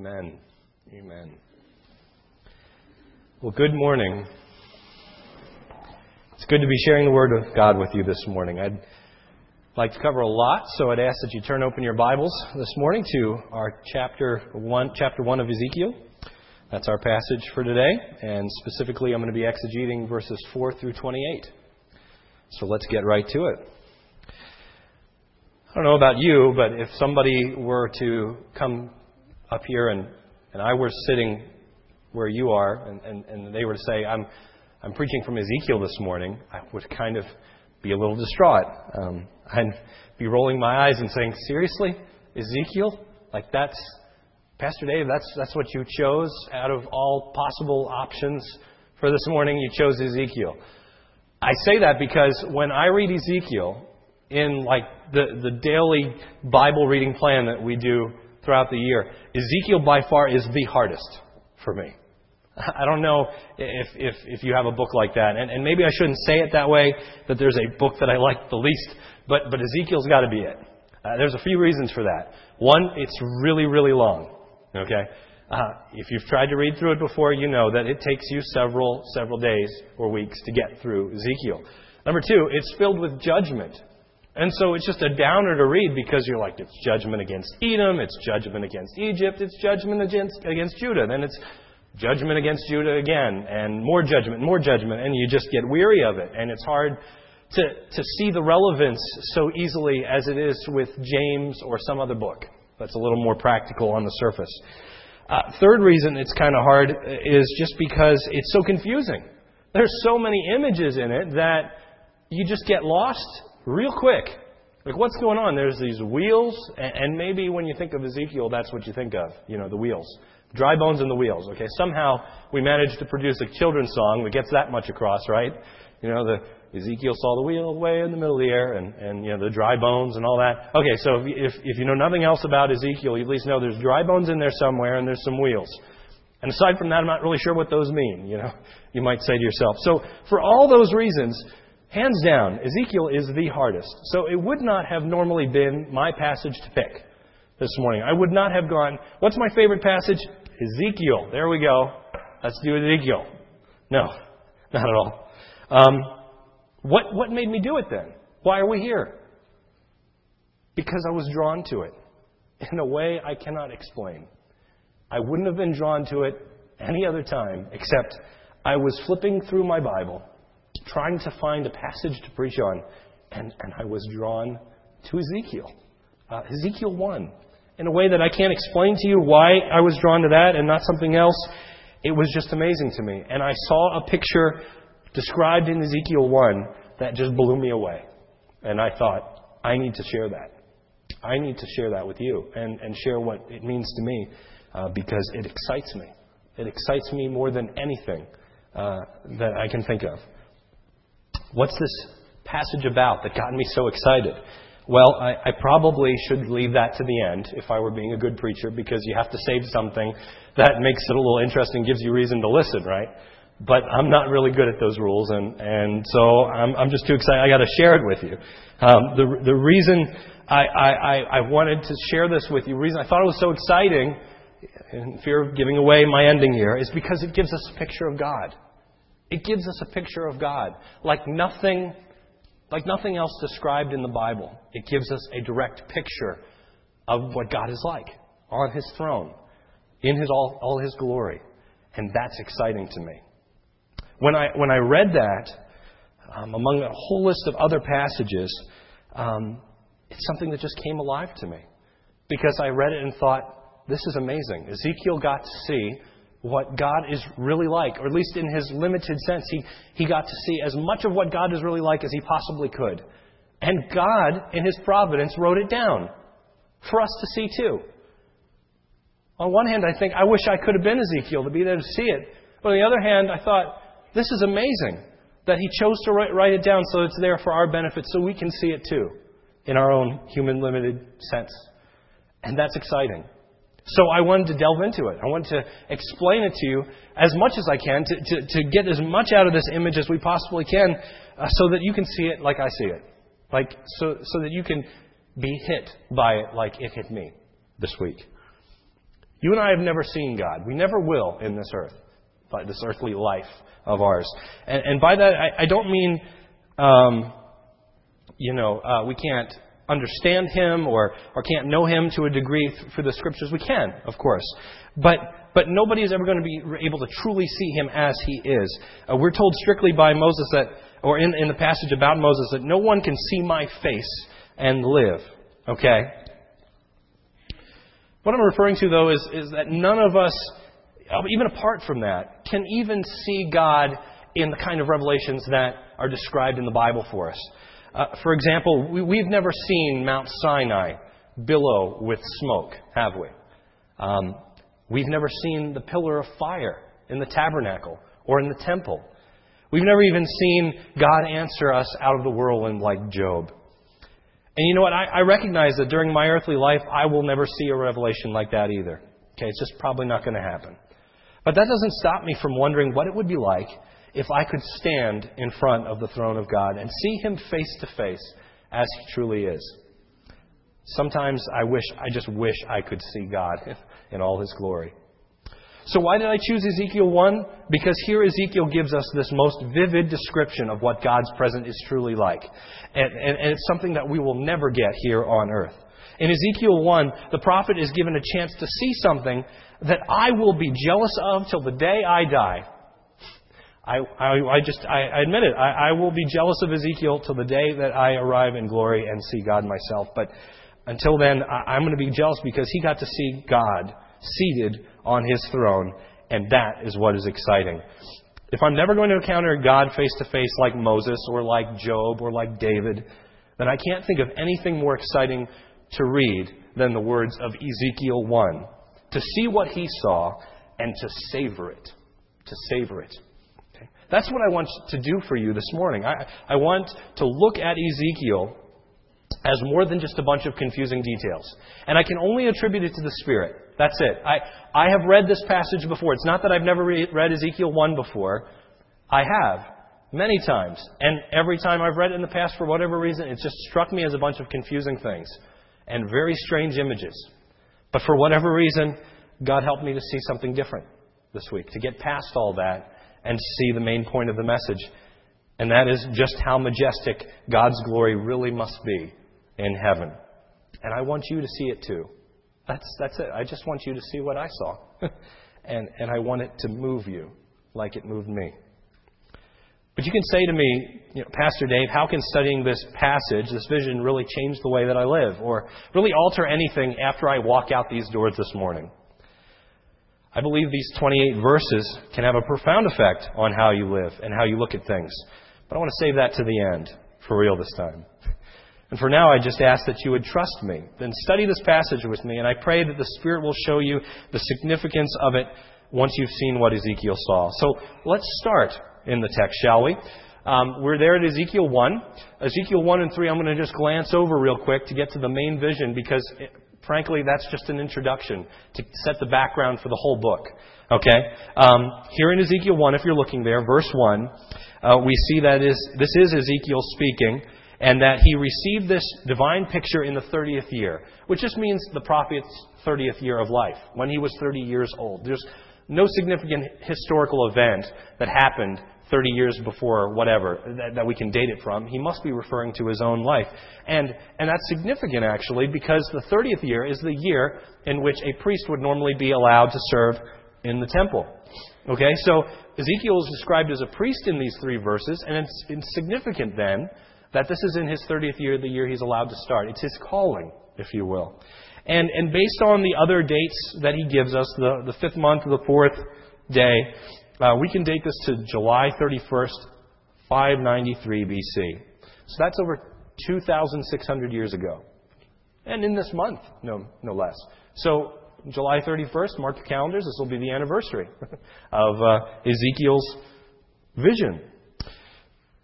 Amen. Amen. Well, good morning. It's good to be sharing the Word of God with you this morning. I'd like to cover a lot, so I'd ask that you turn open your Bibles this morning to our chapter one, chapter one of Ezekiel. That's our passage for today, and specifically, I'm going to be exegeting verses four through 28. So let's get right to it. I don't know about you, but if somebody were to come up here and, and I were sitting where you are and, and, and they were to say, I'm, I'm preaching from Ezekiel this morning, I would kind of be a little distraught. Um, I'd be rolling my eyes and saying, Seriously? Ezekiel? Like that's, Pastor Dave, that's, that's what you chose out of all possible options for this morning? You chose Ezekiel. I say that because when I read Ezekiel in like the, the daily Bible reading plan that we do throughout the year. Ezekiel by far is the hardest for me. I don't know if, if, if you have a book like that. And, and maybe I shouldn't say it that way, that there's a book that I like the least, but, but Ezekiel's got to be it. Uh, there's a few reasons for that. One, it's really, really long. Okay? Uh, if you've tried to read through it before, you know that it takes you several, several days or weeks to get through Ezekiel. Number two, it's filled with judgment. And so it's just a downer to read because you're like, it's judgment against Edom, it's judgment against Egypt, it's judgment against, against Judah. Then it's judgment against Judah again, and more judgment, more judgment, and you just get weary of it. And it's hard to, to see the relevance so easily as it is with James or some other book that's a little more practical on the surface. Uh, third reason it's kind of hard is just because it's so confusing. There's so many images in it that you just get lost real quick. Like, what's going on? There's these wheels, and maybe when you think of Ezekiel, that's what you think of. You know, the wheels. Dry bones in the wheels. Okay, somehow we managed to produce a children's song that gets that much across, right? You know, the Ezekiel saw the wheel way in the middle of the air, and, and you know the dry bones and all that. Okay, so if if you know nothing else about Ezekiel, you at least know there's dry bones in there somewhere, and there's some wheels. And aside from that, I'm not really sure what those mean. You know, you might say to yourself. So for all those reasons, Hands down, Ezekiel is the hardest. So it would not have normally been my passage to pick this morning. I would not have gone, what's my favorite passage? Ezekiel. There we go. Let's do Ezekiel. No, not at all. Um, what, what made me do it then? Why are we here? Because I was drawn to it in a way I cannot explain. I wouldn't have been drawn to it any other time except I was flipping through my Bible trying to find a passage to preach on, and, and I was drawn to Ezekiel. Uh, Ezekiel 1. In a way that I can't explain to you why I was drawn to that and not something else. It was just amazing to me. And I saw a picture described in Ezekiel 1 that just blew me away. And I thought, I need to share that. I need to share that with you and, and share what it means to me uh, because it excites me. It excites me more than anything uh, that I can think of. What's this passage about that got me so excited? Well, I, I, probably should leave that to the end if I were being a good preacher because you have to save something that makes it a little interesting, gives you reason to listen, right? But I'm not really good at those rules, and, and so I'm, I'm just too excited. I got to share it with you. Um, the, the reason I, I, I wanted to share this with you, the reason I thought it was so exciting, in fear of giving away my ending here, is because it gives us a picture of God. It gives us a picture of God like nothing, like nothing else described in the Bible. It gives us a direct picture of what God is like on His throne, in His all, all His glory, and that's exciting to me. When I when I read that, um, among a whole list of other passages, um, it's something that just came alive to me because I read it and thought, this is amazing. Ezekiel got to see what God is really like, or at least in his limited sense, he, he got to see as much of what God is really like as he possibly could. And God, in his providence, wrote it down for us to see too. On one hand, I think, I wish I could have been Ezekiel to be there to see it. But on the other hand, I thought, this is amazing that he chose to write, write it down so it's there for our benefit so we can see it too in our own human limited sense. And that's exciting. So I wanted to delve into it. I wanted to explain it to you as much as I can to, to, to get as much out of this image as we possibly can uh, so that you can see it like I see it. Like, so, so that you can be hit by it like it hit me this week. You and I have never seen God. We never will in this earth, by this earthly life of ours. And, and by that, I, I don't mean, um, you know, uh, we can't understand Him or, or can't know Him to a degree through the Scriptures. We can, of course. But, but nobody is ever going to be able to truly see Him as He is. Uh, we're told strictly by Moses that, or in, in the passage about Moses, that no one can see my face and live. Okay? What I'm referring to, though, is, is that none of us, even apart from that, can even see God in the kind of revelations that are described in the Bible for us. Uh, for example, we, we've never seen Mount Sinai billow with smoke, have we? Um, we've never seen the pillar of fire in the tabernacle or in the temple. We've never even seen God answer us out of the whirlwind like Job. And you know what? I, I recognize that during my earthly life, I will never see a revelation like that either. Okay, it's just probably not going to happen. But that doesn't stop me from wondering what it would be like if I could stand in front of the throne of God and see Him face to face as He truly is. Sometimes I wish, I just wish I could see God in all His glory. So, why did I choose Ezekiel 1? Because here Ezekiel gives us this most vivid description of what God's presence is truly like. And, and, and, it's something that we will never get here on earth. In Ezekiel 1, the prophet is given a chance to see something that I will be jealous of till the day I die. I, I, I just, I, I admit it. I, I will be jealous of Ezekiel till the day that I arrive in glory and see God myself. But until then, I, I'm going to be jealous because he got to see God seated on his throne, and that is what is exciting. If I'm never going to encounter God face to face like Moses or like Job or like David, then I can't think of anything more exciting to read than the words of Ezekiel 1. To see what he saw and to savor it. To savor it. That's what I want to do for you this morning. I, I want to look at Ezekiel as more than just a bunch of confusing details. And I can only attribute it to the Spirit. That's it. I, I have read this passage before. It's not that I've never re- read Ezekiel 1 before. I have, many times. And every time I've read it in the past, for whatever reason, it just struck me as a bunch of confusing things and very strange images. But for whatever reason, God helped me to see something different this week, to get past all that and see the main point of the message. And that is just how majestic God's glory really must be in heaven. And I want you to see it too. That's, that's it. I just want you to see what I saw. and, and I want it to move you like it moved me. But you can say to me, you know, Pastor Dave, how can studying this passage, this vision, really change the way that I live or really alter anything after I walk out these doors this morning? I believe these 28 verses can have a profound effect on how you live and how you look at things. But I want to save that to the end, for real this time. And for now, I just ask that you would trust me. Then study this passage with me, and I pray that the Spirit will show you the significance of it once you've seen what Ezekiel saw. So let's start in the text, shall we? Um, we're there at Ezekiel 1. Ezekiel 1 and 3, I'm going to just glance over real quick to get to the main vision because, frankly, that's just an introduction to set the background for the whole book. Okay? Um, here in Ezekiel 1, if you're looking there, verse 1, uh, we see that is, this is Ezekiel speaking and that he received this divine picture in the 30th year, which just means the prophet's 30th year of life, when he was 30 years old. There's no significant historical event that happened 30 years before whatever that, that, we can date it from. He must be referring to his own life. And, and that's significant actually because the 30th year is the year in which a priest would normally be allowed to serve in the temple. Okay, so Ezekiel is described as a priest in these three verses, and it's, it's significant then that this is in his 30th year, the year he's allowed to start. It's his calling, if you will. And, and based on the other dates that he gives us, the, the fifth month, the fourth day, uh, we can date this to July 31st, 593 BC. So that's over 2,600 years ago. And in this month, no, no less. So July 31st, mark your calendars, this will be the anniversary of uh, Ezekiel's vision.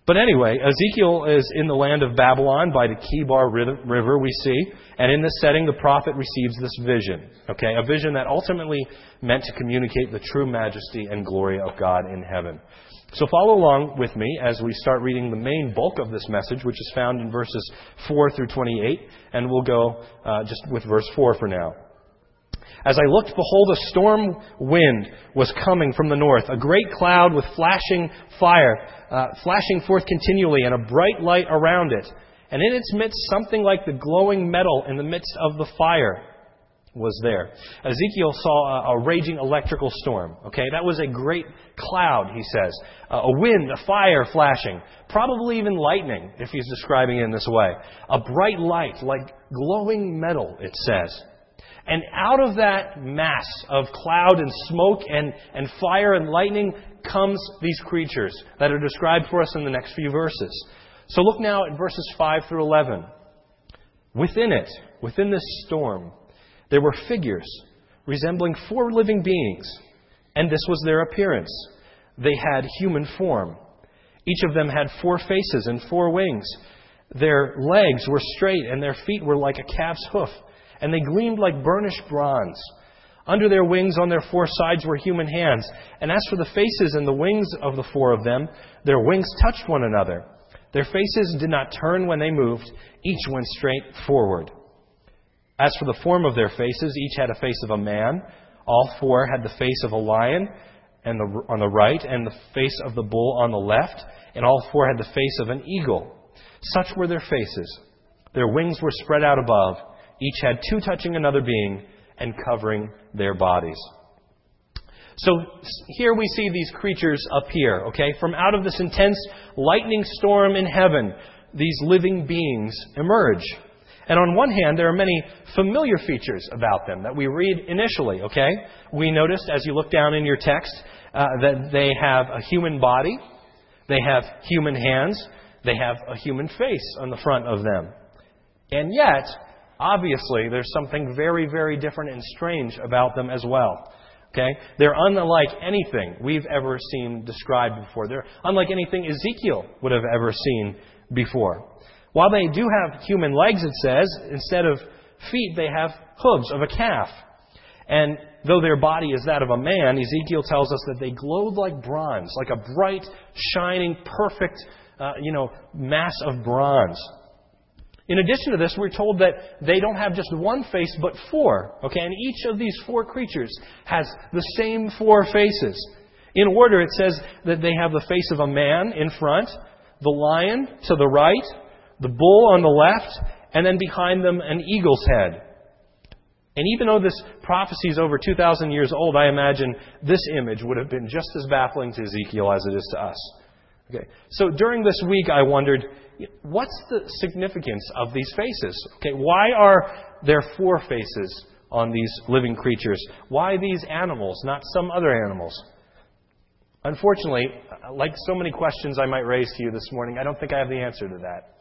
But anyway, Ezekiel is in the land of Babylon by the Chebar River, we see. And in this setting, the prophet receives this vision. Okay? A vision that ultimately meant to communicate the true majesty and glory of God in heaven. So follow along with me as we start reading the main bulk of this message, which is found in verses 4 through 28. And we'll go uh, just with verse 4 for now. As I looked, behold, a storm wind was coming from the north, a great cloud with flashing fire, uh, flashing forth continually, and a bright light around it. And in its midst, something like the glowing metal in the midst of the fire was there. Ezekiel saw a, a raging electrical storm. Okay, that was a great cloud, he says. Uh, a wind, a fire flashing, probably even lightning, if he's describing it in this way. A bright light, like glowing metal, it says. And out of that mass of cloud and smoke and, and fire and lightning comes these creatures that are described for us in the next few verses. So look now at verses 5 through 11. Within it, within this storm, there were figures resembling four living beings, and this was their appearance. They had human form. Each of them had four faces and four wings. Their legs were straight, and their feet were like a calf's hoof, and they gleamed like burnished bronze. Under their wings on their four sides were human hands. And as for the faces and the wings of the four of them, their wings touched one another. Their faces did not turn when they moved, each went straight forward. As for the form of their faces, each had a face of a man. All four had the face of a lion and the, on the right, and the face of the bull on the left, and all four had the face of an eagle. Such were their faces. Their wings were spread out above. Each had two touching another being and covering their bodies. So here we see these creatures appear, okay? From out of this intense lightning storm in heaven, these living beings emerge. And on one hand, there are many familiar features about them that we read initially, okay? We noticed as you look down in your text uh, that they have a human body, they have human hands, they have a human face on the front of them. And yet, obviously, there's something very, very different and strange about them as well. Okay? They're unlike anything we've ever seen described before. They're unlike anything Ezekiel would have ever seen before. While they do have human legs, it says, instead of feet, they have hooves of a calf. And though their body is that of a man, Ezekiel tells us that they glowed like bronze, like a bright, shining, perfect, uh, you know, mass of bronze. In addition to this, we're told that they don't have just one face, but four. Okay, and each of these four creatures has the same four faces. In order, it says that they have the face of a man in front, the lion to the right, the bull on the left, and then behind them an eagle's head. And even though this prophecy is over 2,000 years old, I imagine this image would have been just as baffling to Ezekiel as it is to us. Okay. So during this week, I wondered, what's the significance of these faces? Okay. Why are there four faces on these living creatures? Why these animals, not some other animals? Unfortunately, like so many questions I might raise to you this morning, I don't think I have the answer to that.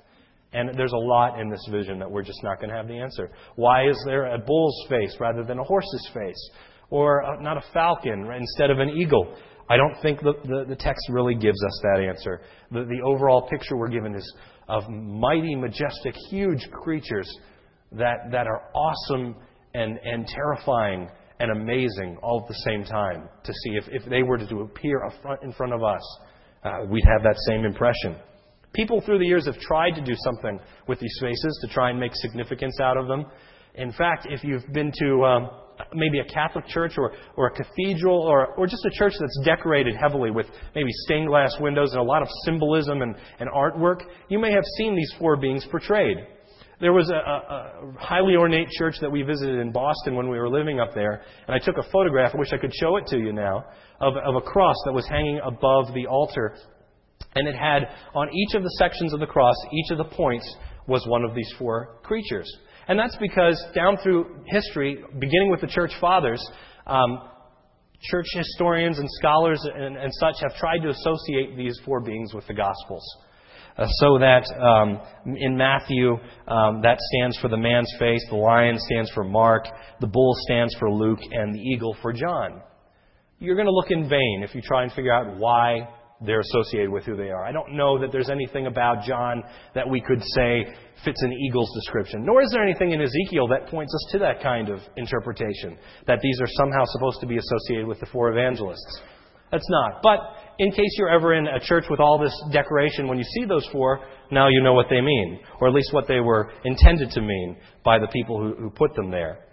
And there's a lot in this vision that we're just not going to have the answer. Why is there a bull's face rather than a horse's face? Or uh, not a falcon instead of an eagle? I don't think the, the, the, text really gives us that answer. The, the overall picture we're given is of mighty, majestic, huge creatures that, that are awesome and, and terrifying and amazing all at the same time to see if, if they were to appear in front of us, uh, we'd have that same impression. People through the years have tried to do something with these faces to try and make significance out of them. In fact, if you've been to um, maybe a Catholic church or, or a cathedral or, or just a church that's decorated heavily with maybe stained glass windows and a lot of symbolism and, and artwork, you may have seen these four beings portrayed. There was a, a, a, highly ornate church that we visited in Boston when we were living up there, and I took a photograph, I wish I could show it to you now, of, of a cross that was hanging above the altar and it had on each of the sections of the cross, each of the points was one of these four creatures. And that's because down through history, beginning with the church fathers, um, church historians and scholars and, and, such have tried to associate these four beings with the Gospels. Uh, so that um, in Matthew, um, that stands for the man's face, the lion stands for Mark, the bull stands for Luke, and the eagle for John. You're going to look in vain if you try and figure out why they're associated with who they are. I don't know that there's anything about John that we could say fits an eagle's description, nor is there anything in Ezekiel that points us to that kind of interpretation, that these are somehow supposed to be associated with the four evangelists. That's not. But in case you're ever in a church with all this decoration, when you see those four, now you know what they mean, or at least what they were intended to mean by the people who, who put them there.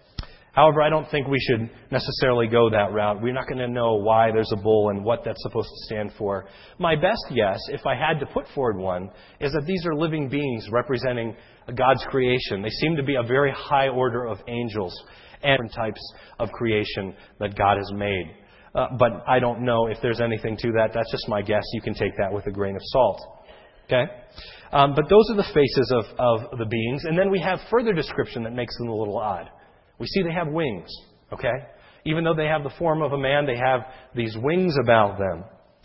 However, I don't think we should necessarily go that route. We're not going to know why there's a bull and what that's supposed to stand for. My best guess, if I had to put forward one, is that these are living beings representing God's creation. They seem to be a very high order of angels and different types of creation that God has made. Uh, but I don't know if there's anything to that. That's just my guess. You can take that with a grain of salt. Okay? Um, but those are the faces of, of the beings. And then we have further description that makes them a little odd. We see they have wings, okay? Even though they have the form of a man, they have these wings about them.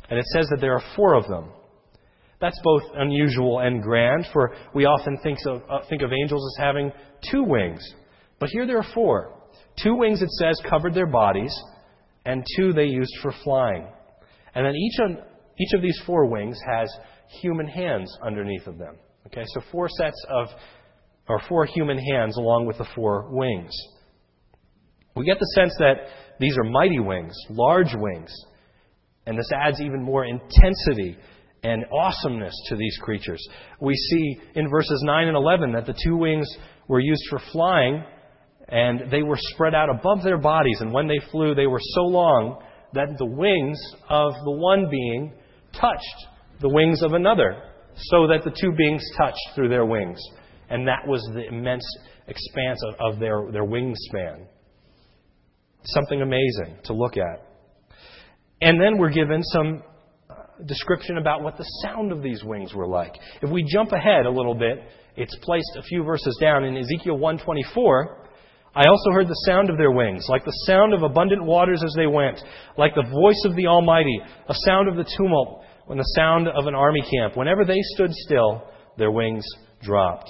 And it says that there are four of them. That's both unusual and grand, for we often think of, uh, think of angels as having two wings. But here there are four. Two wings, it says, covered their bodies, and two they used for flying. And then each, each of these four wings has human hands underneath of them. Okay, so four sets of, or four human hands along with the four wings. We get the sense that these are mighty wings, large wings, and this adds even more intensity and awesomeness to these creatures. We see in verses 9 and 11 that the two wings were used for flying, and they were spread out above their bodies, and when they flew, they were so long that the wings of the one being touched the wings of another, so that the two beings touched through their wings. And that was the immense expanse of, of their, their wingspan. Something amazing to look at. And then we're given some uh, description about what the sound of these wings were like. If we jump ahead a little bit, it's placed a few verses down in Ezekiel 124. I also heard the sound of their wings, like the sound of abundant waters as they went, like the voice of the Almighty, a sound of the tumult, when the sound of an army camp. Whenever they stood still, their wings dropped.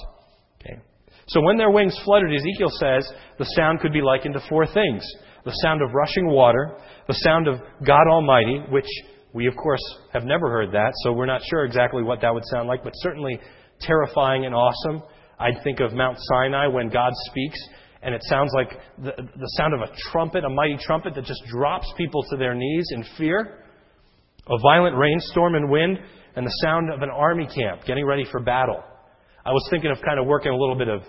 Okay. So when their wings fluttered, Ezekiel says the sound could be likened to four things the sound of rushing water, the sound of God Almighty, which we, of course, have never heard that, so we're not sure exactly what that would sound like, but certainly terrifying and awesome. I'd think of Mount Sinai when God speaks, and it sounds like the, the sound of a trumpet, a mighty trumpet that just drops people to their knees in fear. A violent rainstorm and wind, and the sound of an army camp getting ready for battle. I was thinking of kind of working a little bit of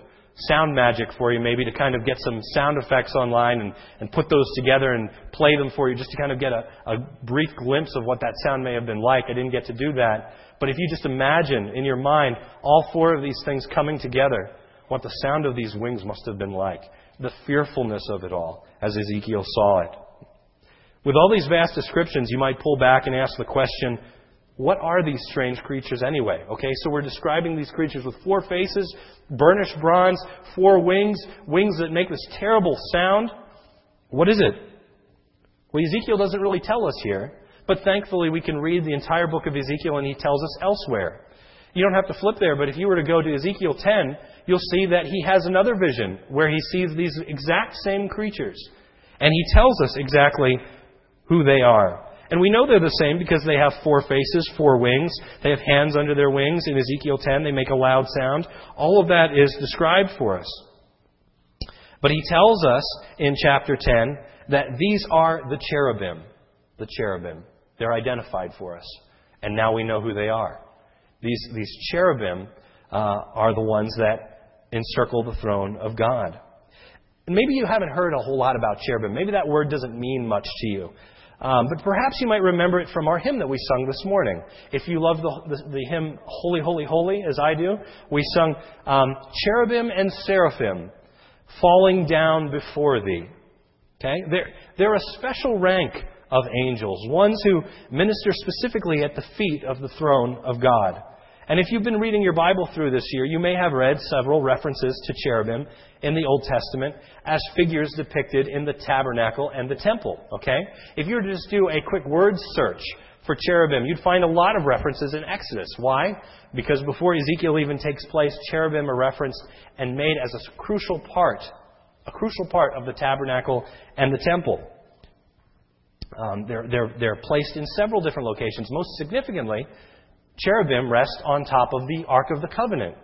sound magic for you, maybe to kind of get some sound effects online and, and put those together and play them for you just to kind of get a, a brief glimpse of what that sound may have been like. I didn't get to do that. But if you just imagine in your mind all four of these things coming together, what the sound of these wings must have been like, the fearfulness of it all, as Ezekiel saw it. With all these vast descriptions, you might pull back and ask the question, what are these strange creatures anyway? Okay, so we're describing these creatures with four faces, burnished bronze, four wings, wings that make this terrible sound. What is it? Well, Ezekiel doesn't really tell us here, but thankfully we can read the entire book of Ezekiel and he tells us elsewhere. You don't have to flip there, but if you were to go to Ezekiel 10, you'll see that he has another vision where he sees these exact same creatures. And he tells us exactly who they are. And we know they're the same because they have four faces, four wings. They have hands under their wings. In Ezekiel 10, they make a loud sound. All of that is described for us. But he tells us in chapter 10 that these are the cherubim. The cherubim. They're identified for us. And now we know who they are. These, these cherubim uh, are the ones that encircle the throne of God. And maybe you haven't heard a whole lot about cherubim. Maybe that word doesn't mean much to you. Um, but perhaps you might remember it from our hymn that we sung this morning. If you love the, the, the hymn Holy, Holy, Holy, as I do, we sung um, Cherubim and Seraphim falling down before thee. Okay? They're, they're a special rank of angels, ones who minister specifically at the feet of the throne of God. And if you've been reading your Bible through this year, you may have read several references to cherubim in the Old Testament as figures depicted in the tabernacle and the temple. Okay? If you were to just do a quick word search for cherubim, you'd find a lot of references in Exodus. Why? Because before Ezekiel even takes place, cherubim are referenced and made as a crucial part, a crucial part of the tabernacle and the temple. Um, they're, they're, they're placed in several different locations. Most significantly, cherubim rest on top of the Ark of the Covenant.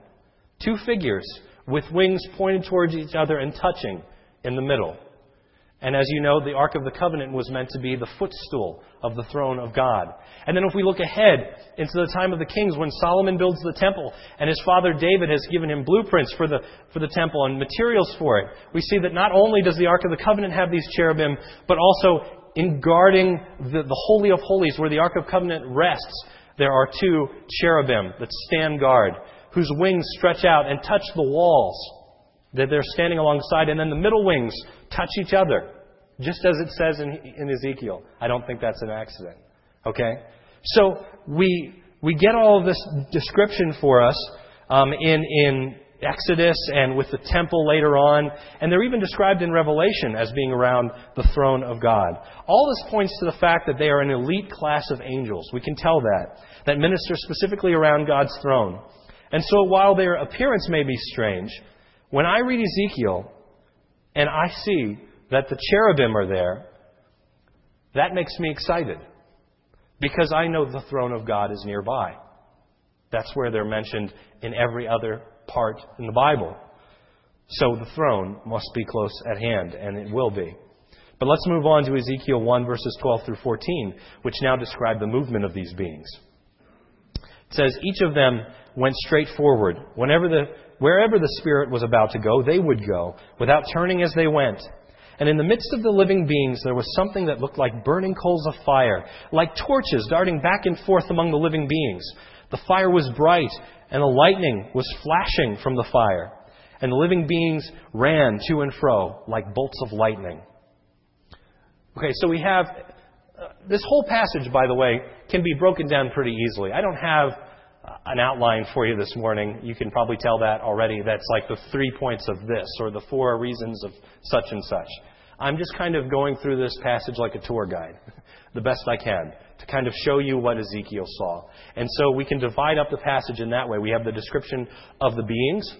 Two figures with wings pointed towards each other and touching in the middle. And as you know, the Ark of the Covenant was meant to be the footstool of the throne of God. And then if we look ahead into the time of the kings when Solomon builds the temple and his father David has given him blueprints for the, for the temple and materials for it, we see that not only does the Ark of the Covenant have these cherubim, but also in guarding the, the Holy of Holies where the Ark of Covenant rests, there are two cherubim that stand guard, whose wings stretch out and touch the walls that they're standing alongside, and then the middle wings touch each other, just as it says in, in Ezekiel. I don't think that's an accident. Okay? So we, we get all of this description for us um, in, in Exodus and with the temple later on, and they're even described in Revelation as being around the throne of God. All this points to the fact that they are an elite class of angels. We can tell that, that minister specifically around God's throne. And so while their appearance may be strange, when I read Ezekiel and I see that the cherubim are there, that makes me excited because I know the throne of God is nearby. That's where they're mentioned in every other part in the Bible. So the throne must be close at hand, and it will be. But let's move on to Ezekiel 1, verses 12 through 14, which now describe the movement of these beings. It says, Each of them went straight forward. Whenever the, wherever the Spirit was about to go, they would go, without turning as they went. And in the midst of the living beings, there was something that looked like burning coals of fire, like torches darting back and forth among the living beings. The fire was bright, and the lightning was flashing from the fire. And the living beings ran to and fro like bolts of lightning. Okay, so we have uh, this whole passage, by the way, can be broken down pretty easily. I don't have uh, an outline for you this morning. You can probably tell that already. That's like the three points of this or the four reasons of such and such. I'm just kind of going through this passage like a tour guide, the best I can, to kind of show you what Ezekiel saw. And so we can divide up the passage in that way. We have the description of the beings.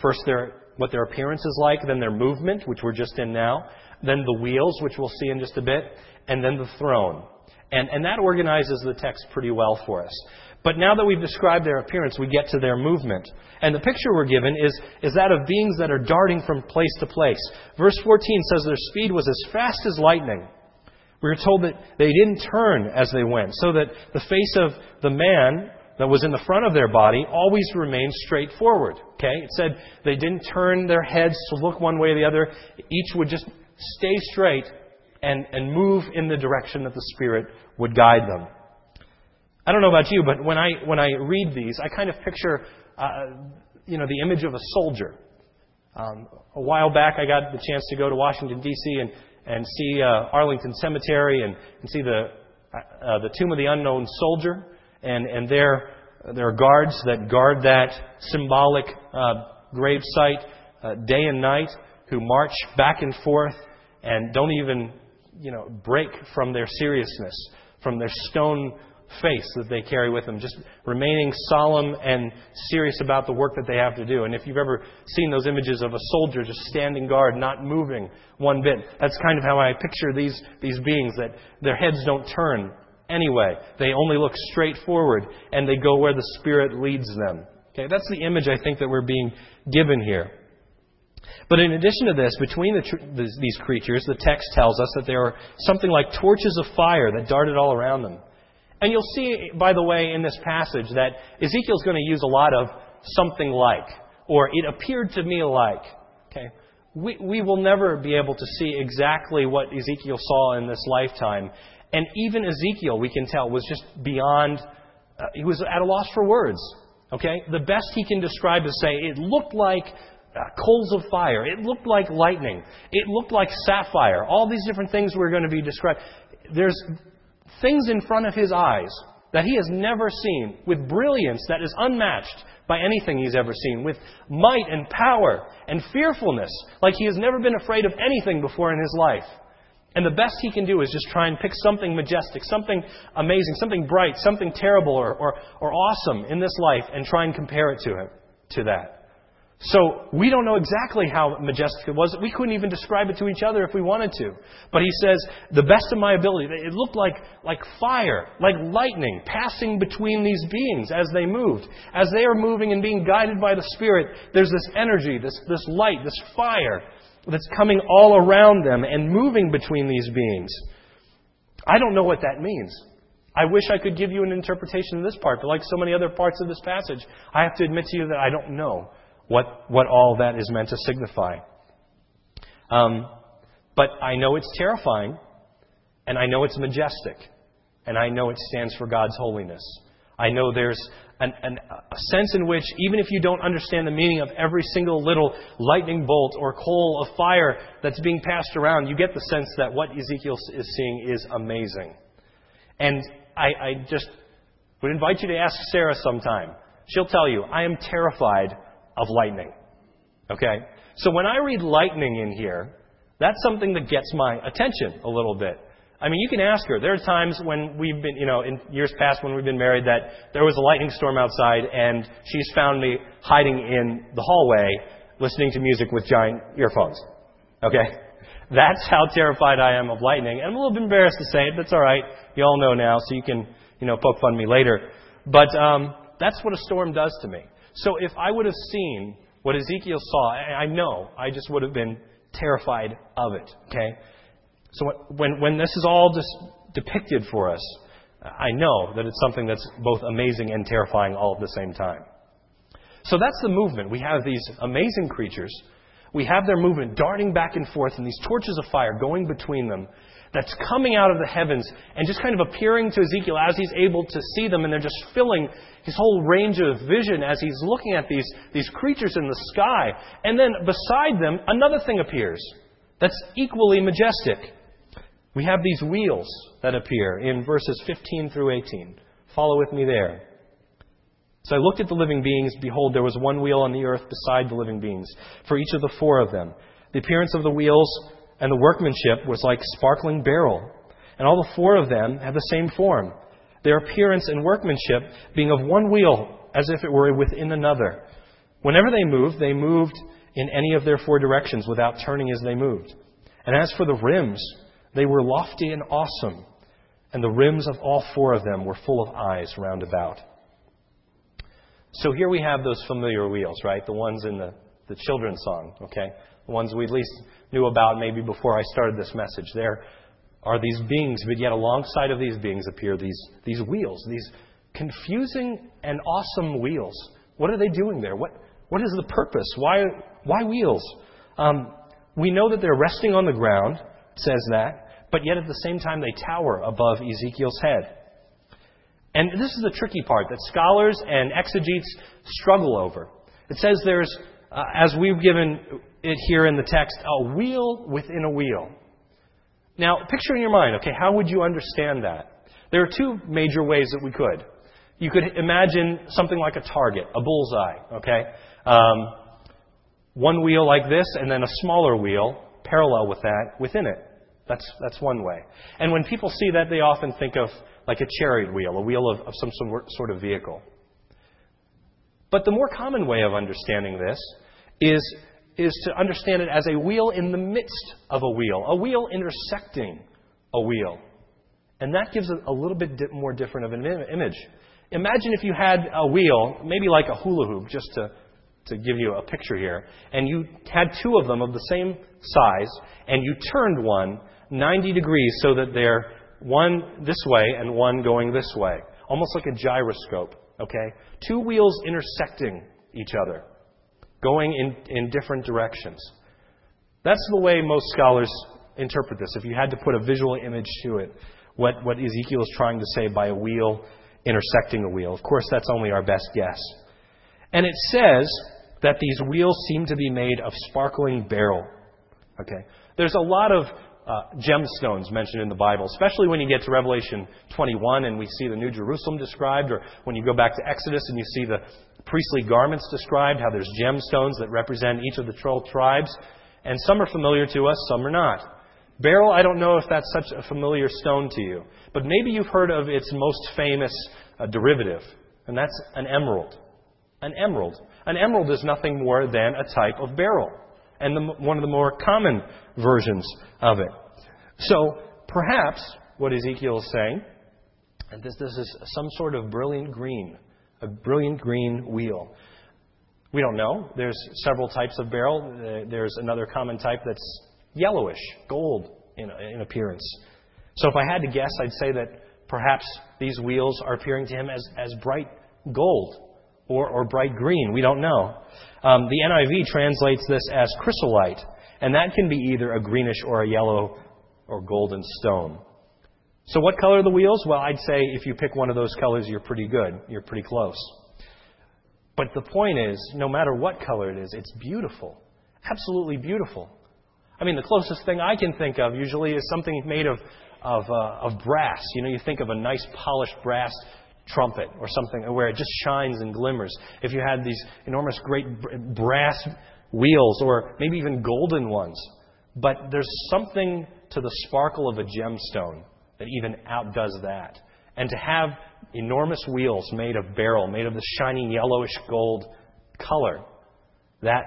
First, their, what their appearance is like, then their movement, which we're just in now, then the wheels, which we'll see in just a bit, and then the throne. And, and that organizes the text pretty well for us. But now that we've described their appearance, we get to their movement. And the picture we're given is, is that of beings that are darting from place to place. Verse 14 says their speed was as fast as lightning. We were told that they didn't turn as they went, so that the face of the man that was in the front of their body always remained straight forward. Okay? It said they didn't turn their heads to look one way or the other. Each would just stay straight and, and move in the direction that the Spirit would guide them. I don't know about you, but when I, when I read these, I kind of picture, uh, you know, the image of a soldier. Um, a while back, I got the chance to go to Washington, D.C. and, and see uh, Arlington Cemetery and, and see the, uh, the Tomb of the Unknown Soldier. And, and there, there are guards that guard that symbolic uh, grave site uh, day and night who march back and forth and don't even, you know, break from their seriousness, from their stone face that they carry with them, just remaining solemn and serious about the work that they have to do. And if you've ever seen those images of a soldier just standing guard, not moving one bit, that's kind of how I picture these, these beings, that their heads don't turn anyway. They only look straight forward and they go where the Spirit leads them. Okay, that's the image I think that we're being given here. But in addition to this, between the, these creatures, the text tells us that there are something like torches of fire that darted all around them. And you'll see, by the way, in this passage that Ezekiel's going to use a lot of something like, or it appeared to me like. Okay? We, we will never be able to see exactly what Ezekiel saw in this lifetime. And even Ezekiel, we can tell, was just beyond, uh, he was at a loss for words. Okay? The best he can describe is say, it looked like uh, coals of fire. It looked like lightning. It looked like sapphire. All these different things we're going to be described. There's things in front of his eyes that he has never seen, with brilliance that is unmatched by anything he's ever seen, with might and power and fearfulness, like he has never been afraid of anything before in his life. And the best he can do is just try and pick something majestic, something amazing, something bright, something terrible or, or, or awesome in this life and try and compare it to him, to that. So we don't know exactly how majestic it was. We couldn't even describe it to each other if we wanted to. But he says, the best of my ability, it looked like, like fire, like lightning passing between these beings as they moved. As they are moving and being guided by the Spirit, there's this energy, this, this light, this fire that's coming all around them and moving between these beings. I don't know what that means. I wish I could give you an interpretation of this part, but like so many other parts of this passage, I have to admit to you that I don't know what, what all that is meant to signify. Um, but I know it's terrifying, and I know it's majestic, and I know it stands for God's holiness. I know there's an, an, a sense in which, even if you don't understand the meaning of every single little lightning bolt or coal of fire that's being passed around, you get the sense that what Ezekiel is seeing is amazing. And I, I just would invite you to ask Sarah sometime. She'll tell you, I am terrified of lightning. Okay? So when I read lightning in here, that's something that gets my attention a little bit. I mean, you can ask her. There are times when we've been, you know, in years past when we've been married that there was a lightning storm outside and she's found me hiding in the hallway listening to music with giant earphones. Okay? That's how terrified I am of lightning. And I'm a little bit embarrassed to say it, but it's alright. You all know now, so you can, you know, poke fun at me later. But, um, that's what a storm does to me. So if I would have seen what Ezekiel saw, I know I just would have been terrified of it. Okay? So when, when this is all just depicted for us, I know that it's something that's both amazing and terrifying all at the same time. So that's the movement. We have these amazing creatures. We have their movement darting back and forth and these torches of fire going between them that's coming out of the heavens and just kind of appearing to Ezekiel as he's able to see them, and they're just filling his whole range of vision as he's looking at these, these creatures in the sky. And then beside them, another thing appears that's equally majestic. We have these wheels that appear in verses 15 through 18. Follow with me there. So I looked at the living beings. Behold, there was one wheel on the earth beside the living beings, for each of the four of them. The appearance of the wheels and the workmanship was like sparkling beryl, and all the four of them had the same form, their appearance and workmanship being of one wheel, as if it were within another. Whenever they moved, they moved in any of their four directions without turning as they moved. And as for the rims, they were lofty and awesome, and the rims of all four of them were full of eyes round about. So here we have those familiar wheels, right? The ones in the, the children's song, okay? The ones we at least knew about maybe before I started this message. There are these beings, but yet alongside of these beings appear these, these wheels, these confusing and awesome wheels. What are they doing there? What, what is the purpose? Why, why wheels? Um, we know that they're resting on the ground, says that, but yet at the same time they tower above Ezekiel's head. And this is the tricky part that scholars and exegetes struggle over. It says there's, uh, as we've given it here in the text, a wheel within a wheel. Now, picture in your mind, okay, how would you understand that? There are two major ways that we could. You could imagine something like a target, a bullseye, okay? Um, one wheel like this, and then a smaller wheel parallel with that within it. That's, that's one way. And when people see that, they often think of like a chariot wheel, a wheel of, of some sort of vehicle. But the more common way of understanding this is is to understand it as a wheel in the midst of a wheel, a wheel intersecting a wheel. And that gives it a little bit more different of an image. Imagine if you had a wheel, maybe like a hula hoop, just to, to give you a picture here, and you had two of them of the same size, and you turned one 90 degrees so that they're one this way and one going this way, almost like a gyroscope, okay? Two wheels intersecting each other going in, in different directions. That's the way most scholars interpret this. If you had to put a visual image to it, what, what Ezekiel is trying to say by a wheel intersecting a wheel. Of course, that's only our best guess. And it says that these wheels seem to be made of sparkling beryl. Okay? There's a lot of uh, gemstones mentioned in the Bible, especially when you get to Revelation 21 and we see the New Jerusalem described, or when you go back to Exodus and you see the priestly garments described, how there's gemstones that represent each of the 12 tribes. And some are familiar to us, some are not. Beryl, I don't know if that's such a familiar stone to you, but maybe you've heard of its most famous uh, derivative, and that's an emerald. An emerald. An emerald is nothing more than a type of beryl, and the, one of the more common versions of it. So, perhaps what Ezekiel is saying, and this, this is some sort of brilliant green a brilliant green wheel. We don't know. There's several types of beryl. Uh, there's another common type that's yellowish, gold in, in appearance. So if I had to guess, I'd say that perhaps these wheels are appearing to him as, as bright gold or, or bright green. We don't know. Um, the NIV translates this as chrysolite, and that can be either a greenish or a yellow or golden stone. So, what color are the wheels? Well, I'd say if you pick one of those colors, you're pretty good. You're pretty close. But the point is, no matter what color it is, it's beautiful. Absolutely beautiful. I mean, the closest thing I can think of usually is something made of, of, uh, of brass. You know, you think of a nice polished brass trumpet or something where it just shines and glimmers. If you had these enormous, great brass wheels or maybe even golden ones. But there's something to the sparkle of a gemstone that even outdoes that. And to have enormous wheels made of beryl, made of the shining yellowish gold color, that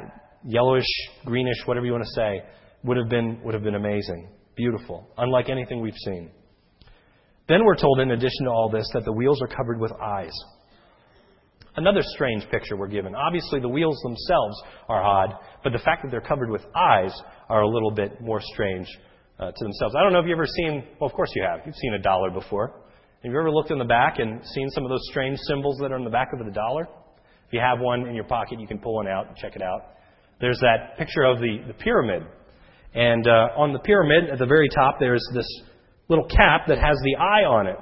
yellowish, greenish, whatever you want to say, would have been, would have been amazing. Beautiful. Unlike anything we've seen. Then we're told, in addition to all this, that the wheels are covered with eyes. Another strange picture we're given. Obviously, the wheels themselves are odd, but the fact that they're covered with eyes are a little bit more strange uh, to themselves. I don't know if you've ever seen, well, of course you have. You've seen a dollar before. Have you ever looked in the back and seen some of those strange symbols that are in the back of the dollar? If you have one in your pocket, you can pull one out and check it out. There's that picture of the, the pyramid. And uh, on the pyramid, at the very top, there's this little cap that has the eye on it.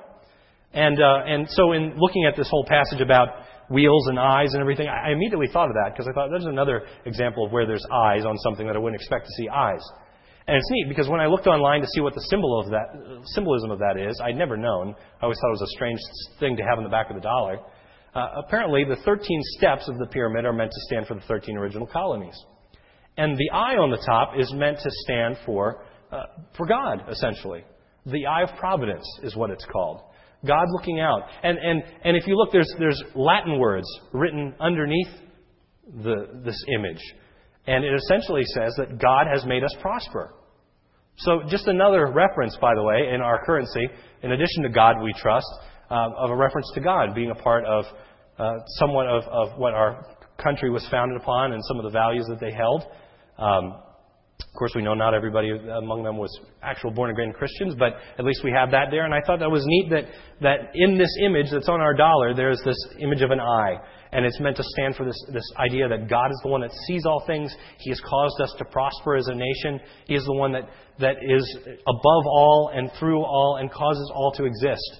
And, uh, and so, in looking at this whole passage about wheels and eyes and everything, I immediately thought of that because I thought there's another example of where there's eyes on something that I wouldn't expect to see eyes. And it's neat because when I looked online to see what the symbol of that, symbolism of that is, I'd never known. I always thought it was a strange thing to have in the back of the dollar. Uh, apparently, the 13 steps of the pyramid are meant to stand for the 13 original colonies. And the eye on the top is meant to stand for, uh, for God, essentially. The eye of providence is what it's called. God looking out. And, and, and if you look, there's, there's Latin words written underneath the, this image. And it essentially says that God has made us prosper. So, just another reference, by the way, in our currency, in addition to God we trust, uh, of a reference to God being a part of uh, somewhat of, of what our country was founded upon and some of the values that they held. Um, of course, we know not everybody among them was actual born again Christians, but at least we have that there. And I thought that was neat that, that in this image that's on our dollar, there's this image of an eye. And it's meant to stand for this, this idea that God is the one that sees all things. He has caused us to prosper as a nation. He is the one that, that is above all and through all and causes all to exist.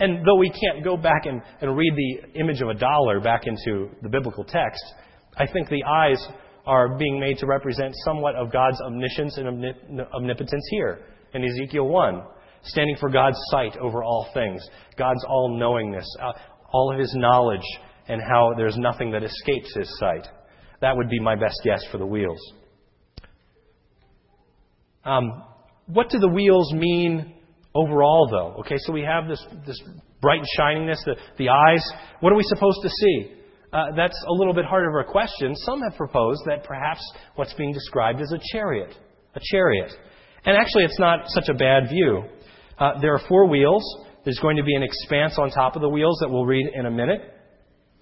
And though we can't go back and, and read the image of a dollar back into the biblical text, I think the eyes are being made to represent somewhat of God's omniscience and omnipotence here in Ezekiel 1, standing for God's sight over all things, God's all knowingness, uh, all of his knowledge, and how there's nothing that escapes his sight. That would be my best guess for the wheels. Um, what do the wheels mean overall, though? Okay, so we have this, this bright shiningness, the, the eyes. What are we supposed to see? Uh, that's a little bit harder of a question. Some have proposed that perhaps what's being described is a chariot. A chariot. And actually, it's not such a bad view. Uh, there are four wheels. There's going to be an expanse on top of the wheels that we'll read in a minute.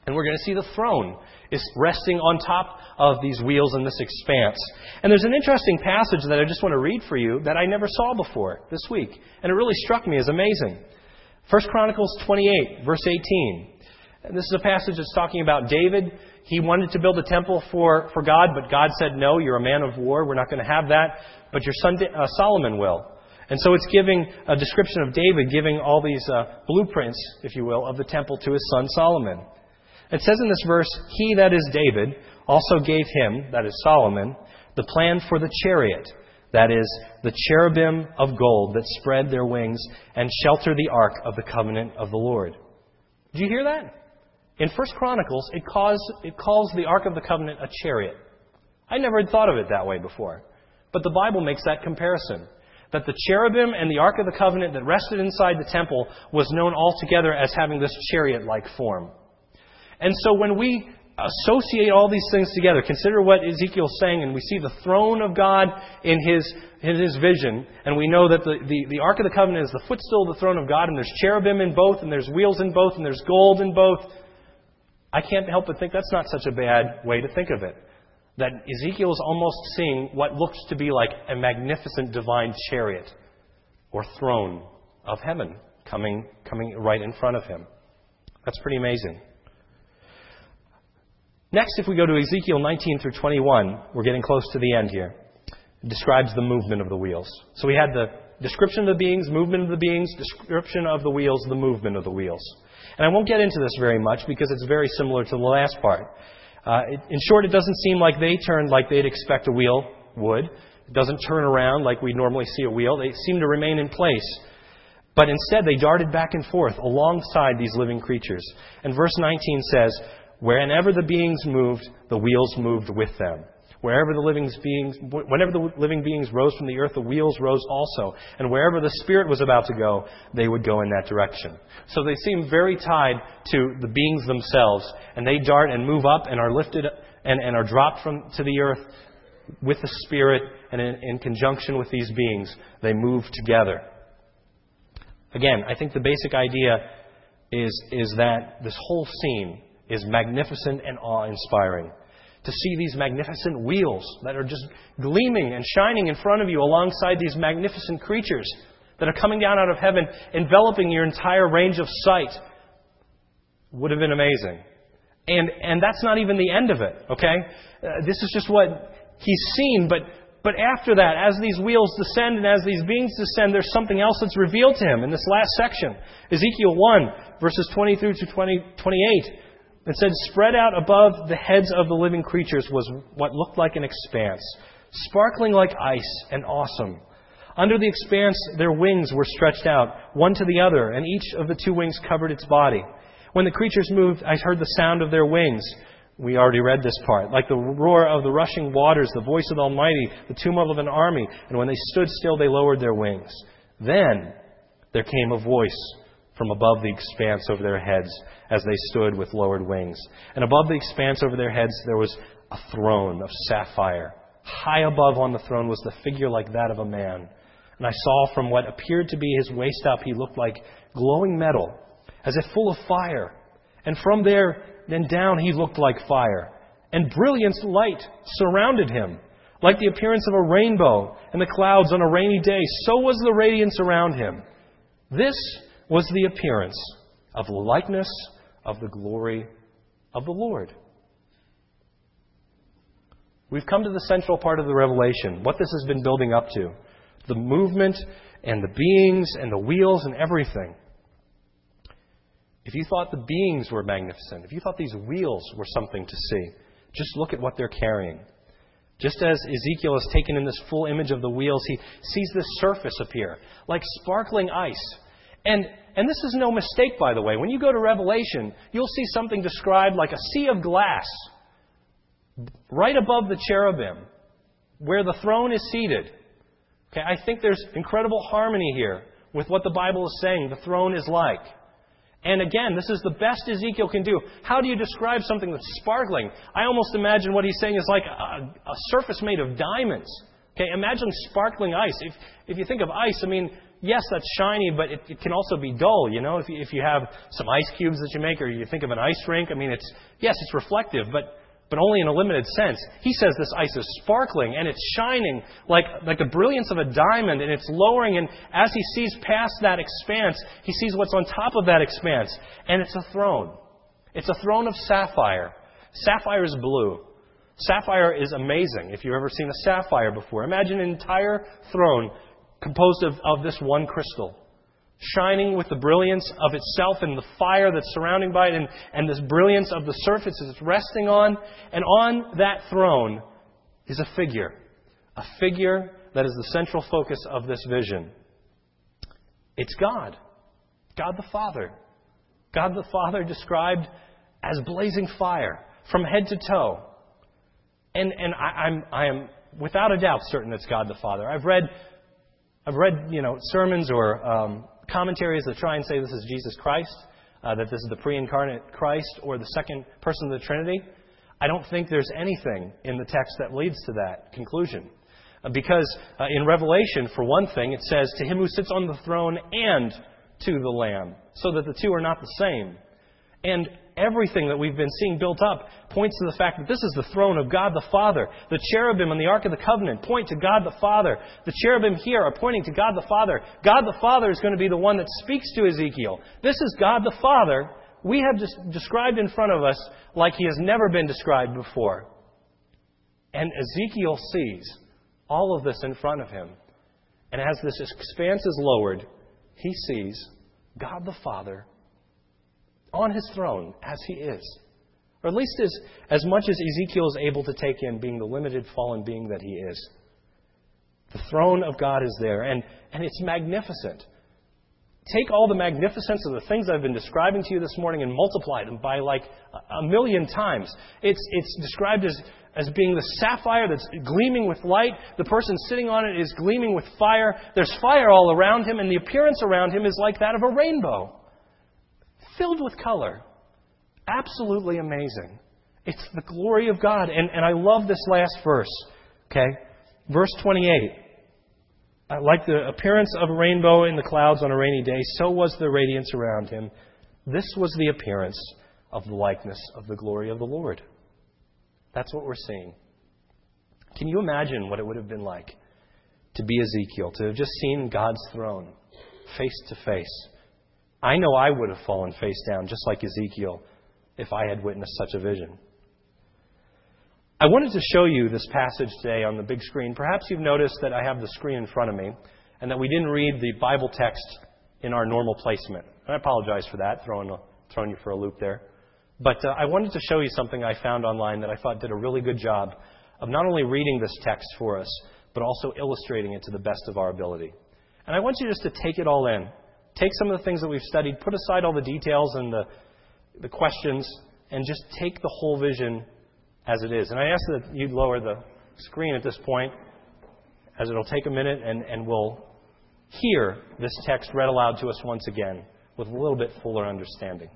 And we're going to see the throne is resting on top of these wheels in this expanse. And there's an interesting passage that I just want to read for you that I never saw before this week. And it really struck me as amazing. 1 Chronicles 28, verse 18. And this is a passage that's talking about David. He wanted to build a temple for, for God, but God said, No, you're a man of war. We're not going to have that. But your son uh, Solomon will. And so it's giving a description of David, giving all these uh, blueprints, if you will, of the temple to his son Solomon. It says in this verse, He that is David also gave him, that is Solomon, the plan for the chariot, that is, the cherubim of gold that spread their wings and shelter the ark of the covenant of the Lord. Did you hear that? In First Chronicles, it calls, it calls the Ark of the Covenant a chariot. I never had thought of it that way before. But the Bible makes that comparison. That the cherubim and the Ark of the Covenant that rested inside the temple was known altogether as having this chariot like form. And so when we associate all these things together, consider what Ezekiel's saying, and we see the throne of God in his, in his vision, and we know that the, the, the Ark of the Covenant is the footstool of the throne of God, and there's cherubim in both, and there's wheels in both, and there's gold in both. I can't help but think that's not such a bad way to think of it. That Ezekiel is almost seeing what looks to be like a magnificent divine chariot or throne of heaven coming, coming right in front of him. That's pretty amazing. Next, if we go to Ezekiel 19 through 21, we're getting close to the end here. It describes the movement of the wheels. So we had the description of the beings, movement of the beings, description of the wheels, the movement of the wheels. And I won't get into this very much because it's very similar to the last part. Uh, it, in short, it doesn't seem like they turned like they'd expect a wheel would. It doesn't turn around like we normally see a wheel. They seem to remain in place. But instead, they darted back and forth alongside these living creatures. And verse 19 says, Wherever the beings moved, the wheels moved with them. Wherever the living beings, whenever the living beings rose from the earth, the wheels rose also. And wherever the Spirit was about to go, they would go in that direction. So they seem very tied to the beings themselves. And they dart and move up and are lifted and, and are dropped from, to the earth with the Spirit and in, in conjunction with these beings. They move together. Again, I think the basic idea is, is that this whole scene is magnificent and awe inspiring. To see these magnificent wheels that are just gleaming and shining in front of you alongside these magnificent creatures that are coming down out of heaven, enveloping your entire range of sight, would have been amazing. And, and that's not even the end of it, okay? Uh, this is just what he's seen, but but after that, as these wheels descend and as these beings descend, there's something else that's revealed to him in this last section. Ezekiel 1, verses 20 through to 20, 28. It said, Spread out above the heads of the living creatures was what looked like an expanse, sparkling like ice and awesome. Under the expanse, their wings were stretched out, one to the other, and each of the two wings covered its body. When the creatures moved, I heard the sound of their wings. We already read this part. Like the roar of the rushing waters, the voice of the Almighty, the tumult of an army. And when they stood still, they lowered their wings. Then there came a voice from above the expanse over their heads as they stood with lowered wings. And above the expanse over their heads, there was a throne of sapphire. High above on the throne was the figure like that of a man. And I saw from what appeared to be his waist up, he looked like glowing metal, as if full of fire. And from there, then down he looked like fire, and brilliant light surrounded him. Like the appearance of a rainbow in the clouds on a rainy day, so was the radiance around him. This was the appearance of the likeness of the glory of the Lord. We've come to the central part of the revelation, what this has been building up to the movement and the beings and the wheels and everything. If you thought the beings were magnificent, if you thought these wheels were something to see, just look at what they're carrying. Just as Ezekiel is taken in this full image of the wheels, he sees this surface appear, like sparkling ice. And, and this is no mistake, by the way. When you go to Revelation, you'll see something described like a sea of glass right above the cherubim, where the throne is seated. Okay, I think there's incredible harmony here with what the Bible is saying the throne is like. And again, this is the best Ezekiel can do. How do you describe something that's sparkling? I almost imagine what he's saying is like a, a surface made of diamonds. Okay, imagine sparkling ice. If, if you think of ice, I mean, yes, that's shiny, but it, it can also be dull, you know? If you, if you have some ice cubes that you make, or you think of an ice rink, I mean, it's, yes, it's reflective, but but only in a limited sense. He says this ice is sparkling and it's shining like, like the brilliance of a diamond and it's lowering. And as he sees past that expanse, he sees what's on top of that expanse. And it's a throne. It's a throne of sapphire. Sapphire is blue. Sapphire is amazing if you've ever seen a sapphire before. Imagine an entire throne composed of, of this one crystal shining with the brilliance of itself and the fire that's surrounding by it and, and this brilliance of the surface it's resting on. And on that throne is a figure, a figure that is the central focus of this vision. It's God, God the Father. God the Father described as blazing fire from head to toe. And, and I, I'm, I am without a doubt certain it's God the Father. I've read, I've read you know, sermons or um, commentaries that try and say this is Jesus Christ, uh, that this is the pre incarnate Christ or the second person of the Trinity. I don't think there's anything in the text that leads to that conclusion. Uh, because uh, in Revelation, for one thing, it says, To him who sits on the throne and to the Lamb, so that the two are not the same. And everything that we've been seeing built up points to the fact that this is the throne of God the Father. The cherubim and the Ark of the Covenant point to God the Father. The cherubim here are pointing to God the Father. God the Father is going to be the one that speaks to Ezekiel. This is God the Father we have just described in front of us like he has never been described before. And Ezekiel sees all of this in front of him. And as this expanse is lowered, he sees God the Father on his throne as he is. Or at least as, as much as Ezekiel is able to take in, being the limited fallen being that he is. The throne of God is there, and, and it's magnificent. Take all the magnificence of the things I've been describing to you this morning and multiply them by like a million times. It's, it's described as, as being the sapphire that's gleaming with light. The person sitting on it is gleaming with fire. There's fire all around him, and the appearance around him is like that of a rainbow, filled with color. Absolutely amazing. It's the glory of God. And, and I love this last verse. Okay? Verse 28. Uh, like the appearance of a rainbow in the clouds on a rainy day, so was the radiance around him. This was the appearance of the likeness of the glory of the Lord. That's what we're seeing. Can you imagine what it would have been like to be Ezekiel, to have just seen God's throne face to face? I know I would have fallen face down, just like Ezekiel, if I had witnessed such a vision. I wanted to show you this passage today on the big screen. Perhaps you've noticed that I have the screen in front of me and that we didn't read the Bible text in our normal placement. And I apologize for that, throwing, throwing you for a loop there. But uh, I wanted to show you something I found online that I thought did a really good job of not only reading this text for us, but also illustrating it to the best of our ability. And I want you just to take it all in. Take some of the things that we've studied, put aside all the details and the, the questions, and just take the whole vision as it is. And I ask that you'd lower the screen at this point, as it'll take a minute, and, and we'll hear this text read aloud to us once again with a little bit fuller understanding.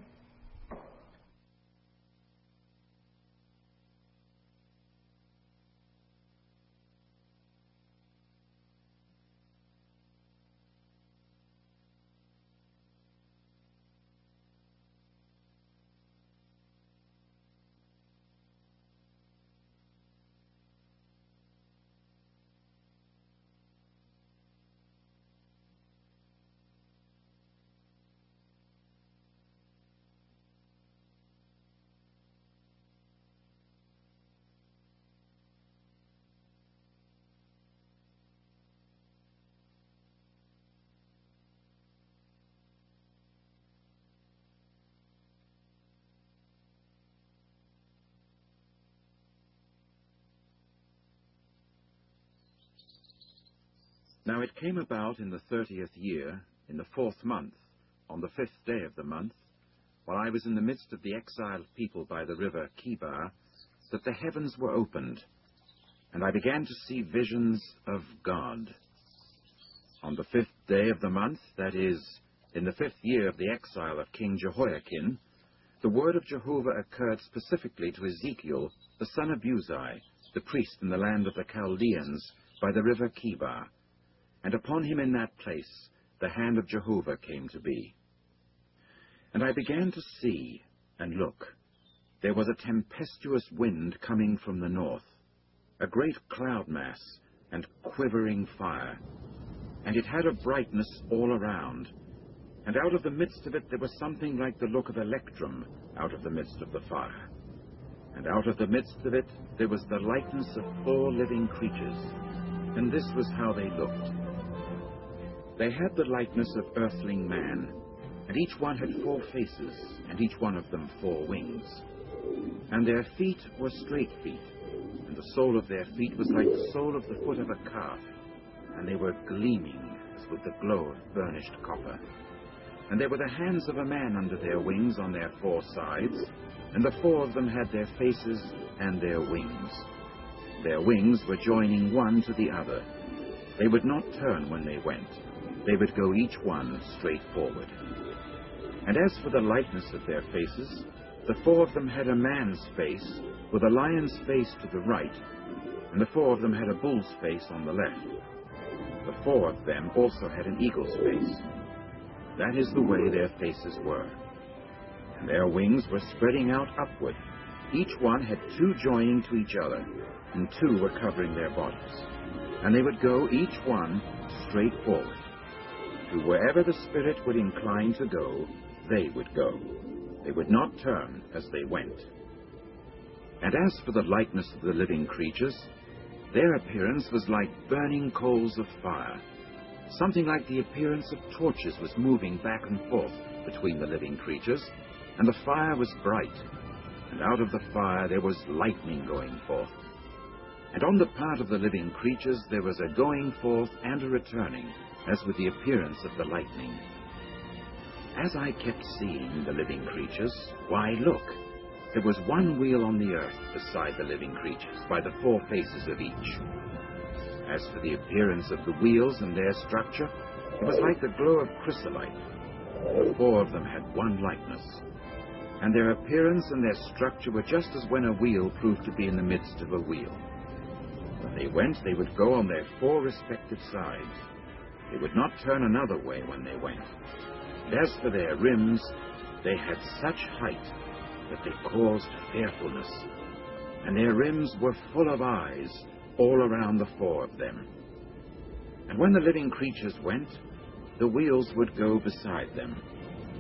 Now it came about in the thirtieth year, in the fourth month, on the fifth day of the month, while I was in the midst of the exiled people by the river Chebar, that the heavens were opened, and I began to see visions of God. On the fifth day of the month, that is, in the fifth year of the exile of King Jehoiachin, the word of Jehovah occurred specifically to Ezekiel, the son of Buzi, the priest in the land of the Chaldeans, by the river Chebar and upon him in that place the hand of Jehovah came to be. And I began to see and look. There was a tempestuous wind coming from the north, a great cloud mass and quivering fire, and it had a brightness all around. And out of the midst of it there was something like the look of electrum out of the midst of the fire. And out of the midst of it there was the likeness of four living creatures, and this was how they looked. They had the likeness of earthling man, and each one had four faces, and each one of them four wings. And their feet were straight feet, and the sole of their feet was like the sole of the foot of a calf, and they were gleaming as with the glow of burnished copper. And there were the hands of a man under their wings on their four sides, and the four of them had their faces and their wings. Their wings were joining one to the other. They would not turn when they went they would go each one straight forward. And as for the likeness of their faces, the four of them had a man's face, with a lion's face to the right, and the four of them had a bull's face on the left. The four of them also had an eagle's face. That is the way their faces were. and their wings were spreading out upward. Each one had two joining to each other, and two were covering their bodies. And they would go, each one, straight forward. To wherever the Spirit would incline to go, they would go. They would not turn as they went. And as for the likeness of the living creatures, their appearance was like burning coals of fire. Something like the appearance of torches was moving back and forth between the living creatures, and the fire was bright, and out of the fire there was lightning going forth. And on the part of the living creatures there was a going forth and a returning, as with the appearance of the lightning. As I kept seeing the living creatures, why, look, there was one wheel on the earth beside the living creatures, by the four faces of each. As for the appearance of the wheels and their structure, it was like the glow of chrysolite. Four of them had one likeness, and their appearance and their structure were just as when a wheel proved to be in the midst of a wheel. When they went, they would go on their four respective sides. They would not turn another way when they went. And as for their rims, they had such height that they caused fearfulness. And their rims were full of eyes all around the four of them. And when the living creatures went, the wheels would go beside them.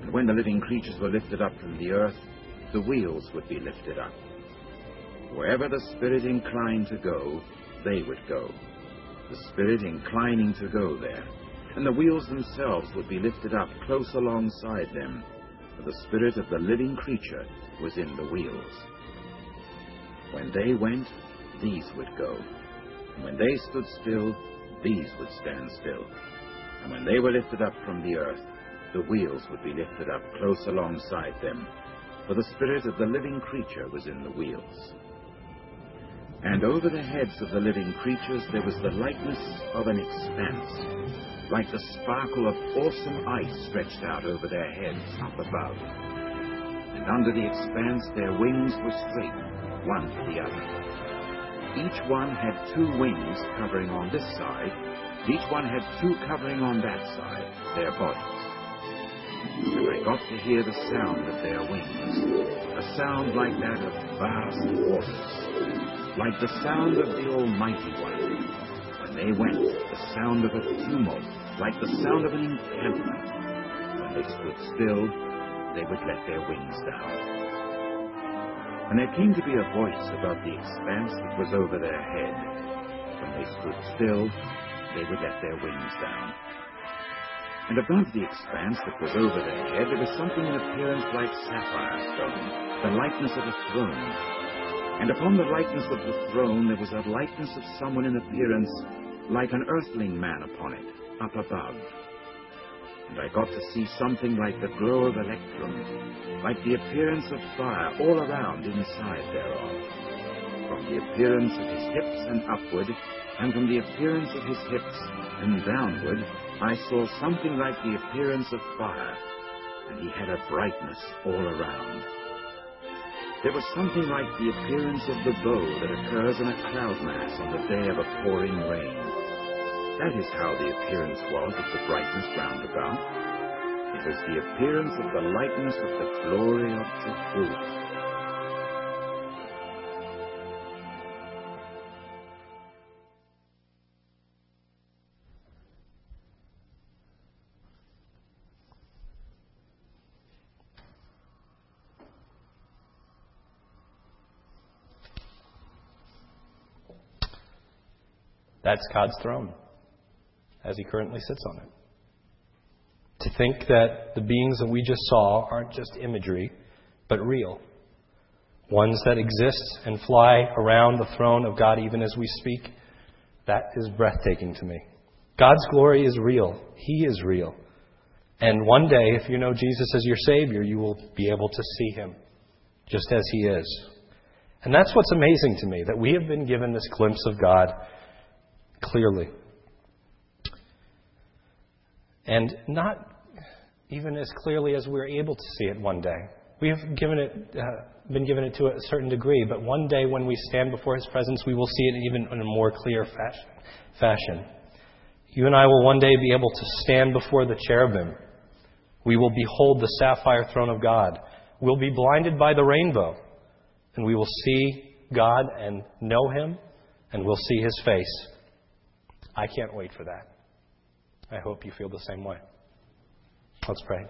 And when the living creatures were lifted up from the earth, the wheels would be lifted up. Wherever the Spirit inclined to go, they would go. The Spirit inclining to go there. And the wheels themselves would be lifted up close alongside them, for the Spirit of the living creature was in the wheels. When they went, these would go. And when they stood still, these would stand still. And when they were lifted up from the earth, the wheels would be lifted up close alongside them, for the spirit of the living creature was in the wheels. And over the heads of the living creatures there was the likeness of an expanse, like the sparkle of awesome ice stretched out over their heads up above. And under the expanse their wings were straight, one to the other. Each one had two wings covering on this side, each one had two covering on that side, their bodies. And I got to hear the sound of their wings, a sound like that of vast waters, like the sound of the Almighty One. When they went, the sound of a tumult, like the sound of an encampment. When they stood still, they would let their wings down. And there came to be a voice above the expanse that was over their head. When they stood still, they would let their wings down. And above the expanse that was over their head, there was something in appearance like sapphire stone, the likeness of a throne. And upon the likeness of the throne there was a likeness of someone in appearance like an earthling man upon it, up above. And I got to see something like the glow of electrum, like the appearance of fire all around inside thereof. From the appearance of his hips and upward, and from the appearance of his hips and downward, I saw something like the appearance of fire, and he had a brightness all around. There was something like the appearance of the bow that occurs in a cloud mass on the day of a pouring rain. That is how the appearance was of the brightness round about. It was the appearance of the likeness of the glory of Jehovah. That's God's throne as He currently sits on it. To think that the beings that we just saw aren't just imagery, but real. Ones that exist and fly around the throne of God even as we speak, that is breathtaking to me. God's glory is real. He is real. And one day, if you know Jesus as your Savior, you will be able to see Him just as He is. And that's what's amazing to me, that we have been given this glimpse of God clearly. And not even as clearly as we're able to see it one day. We have given it, uh, been given it to a certain degree, but one day when we stand before His presence, we will see it even in a more clear fashion. You and I will one day be able to stand before the cherubim. We will behold the sapphire throne of God. we'll be blinded by the rainbow, and we will see God and know Him, and we'll see His face. I can't wait for that. I hope you feel the same way. Let's pray.